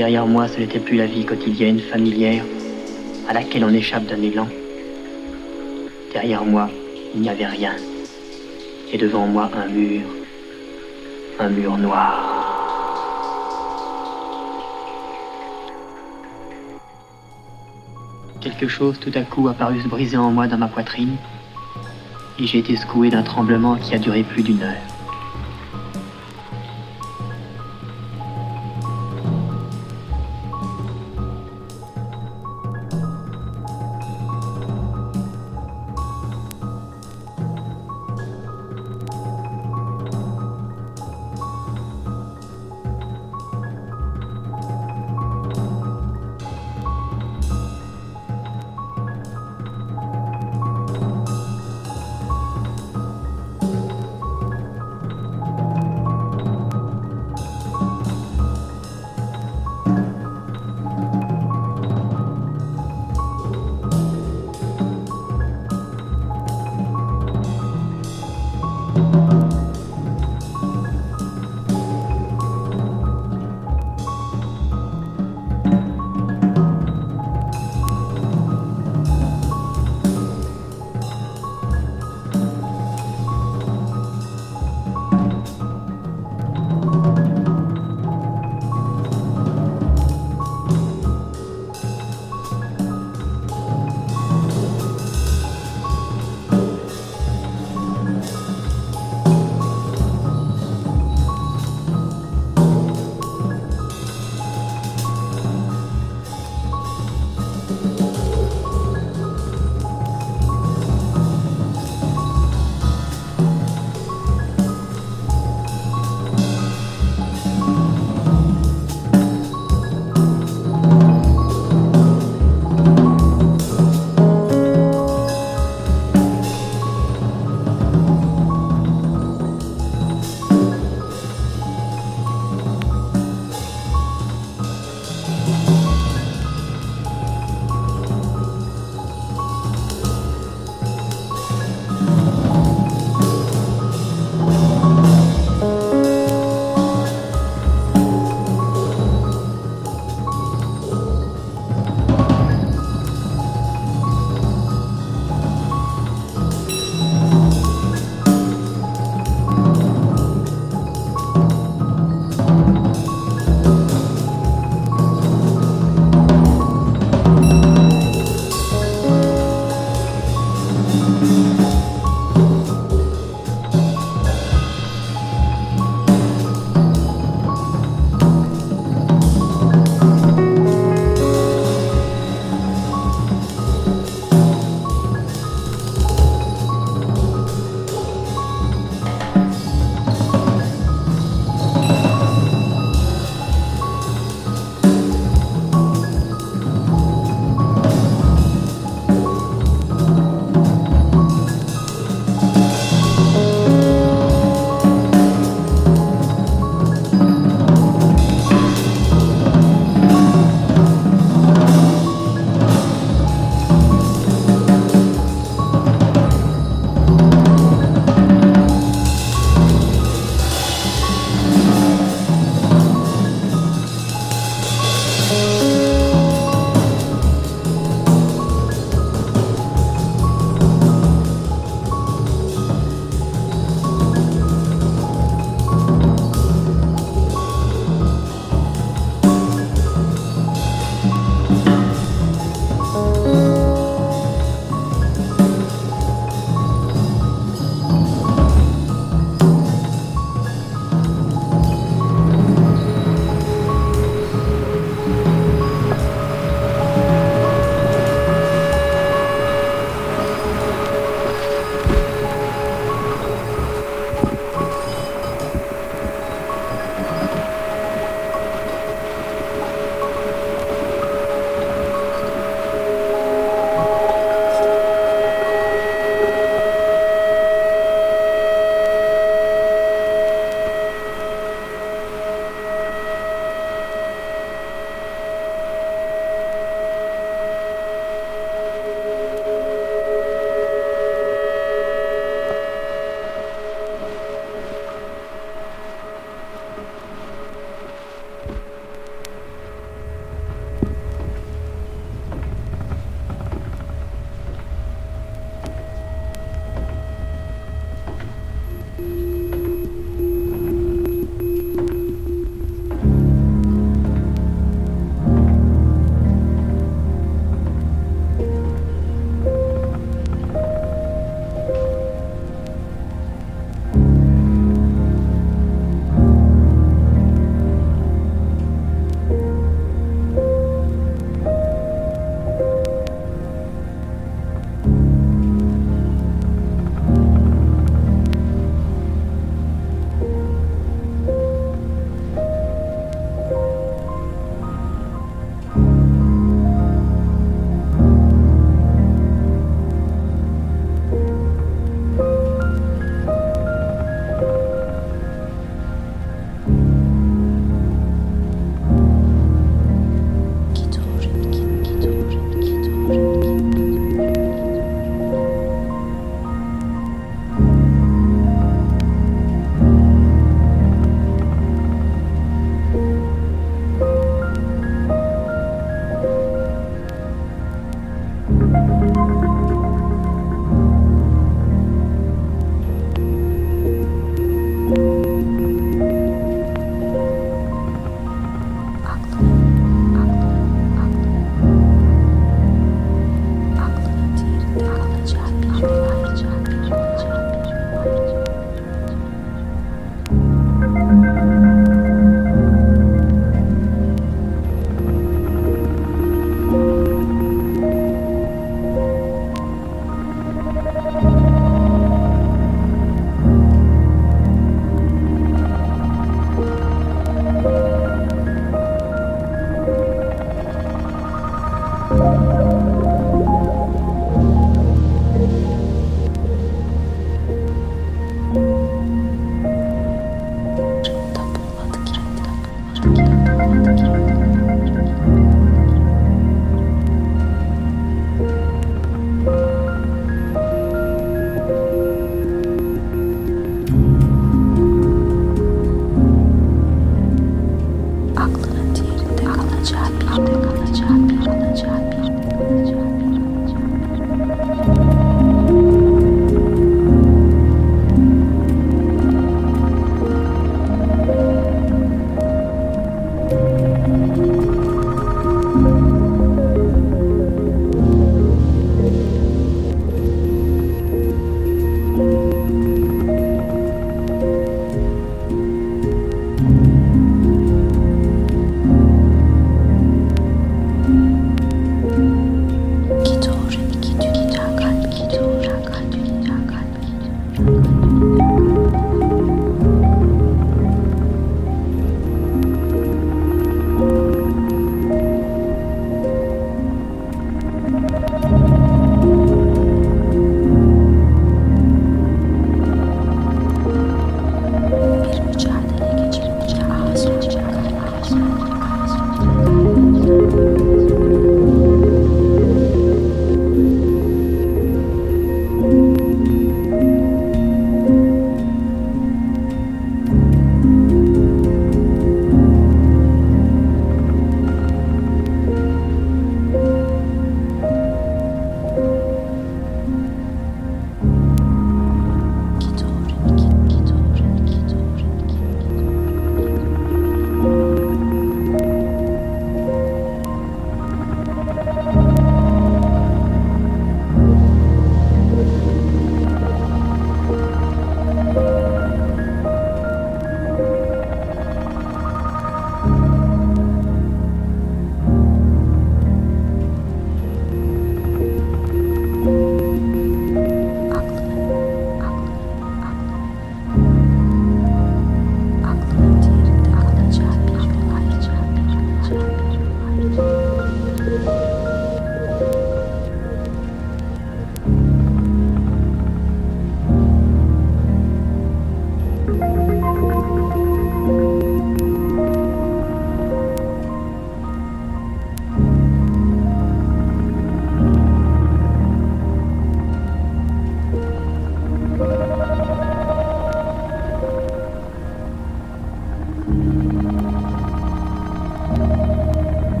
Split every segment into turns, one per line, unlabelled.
Derrière moi, ce n'était plus la vie quotidienne, familière, à laquelle on échappe d'un élan. Derrière moi, il n'y avait rien. Et devant moi, un mur. Un mur noir. Quelque chose tout à coup a paru se briser en moi dans ma poitrine, et j'ai été secoué d'un tremblement qui a duré plus d'une heure.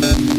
Thank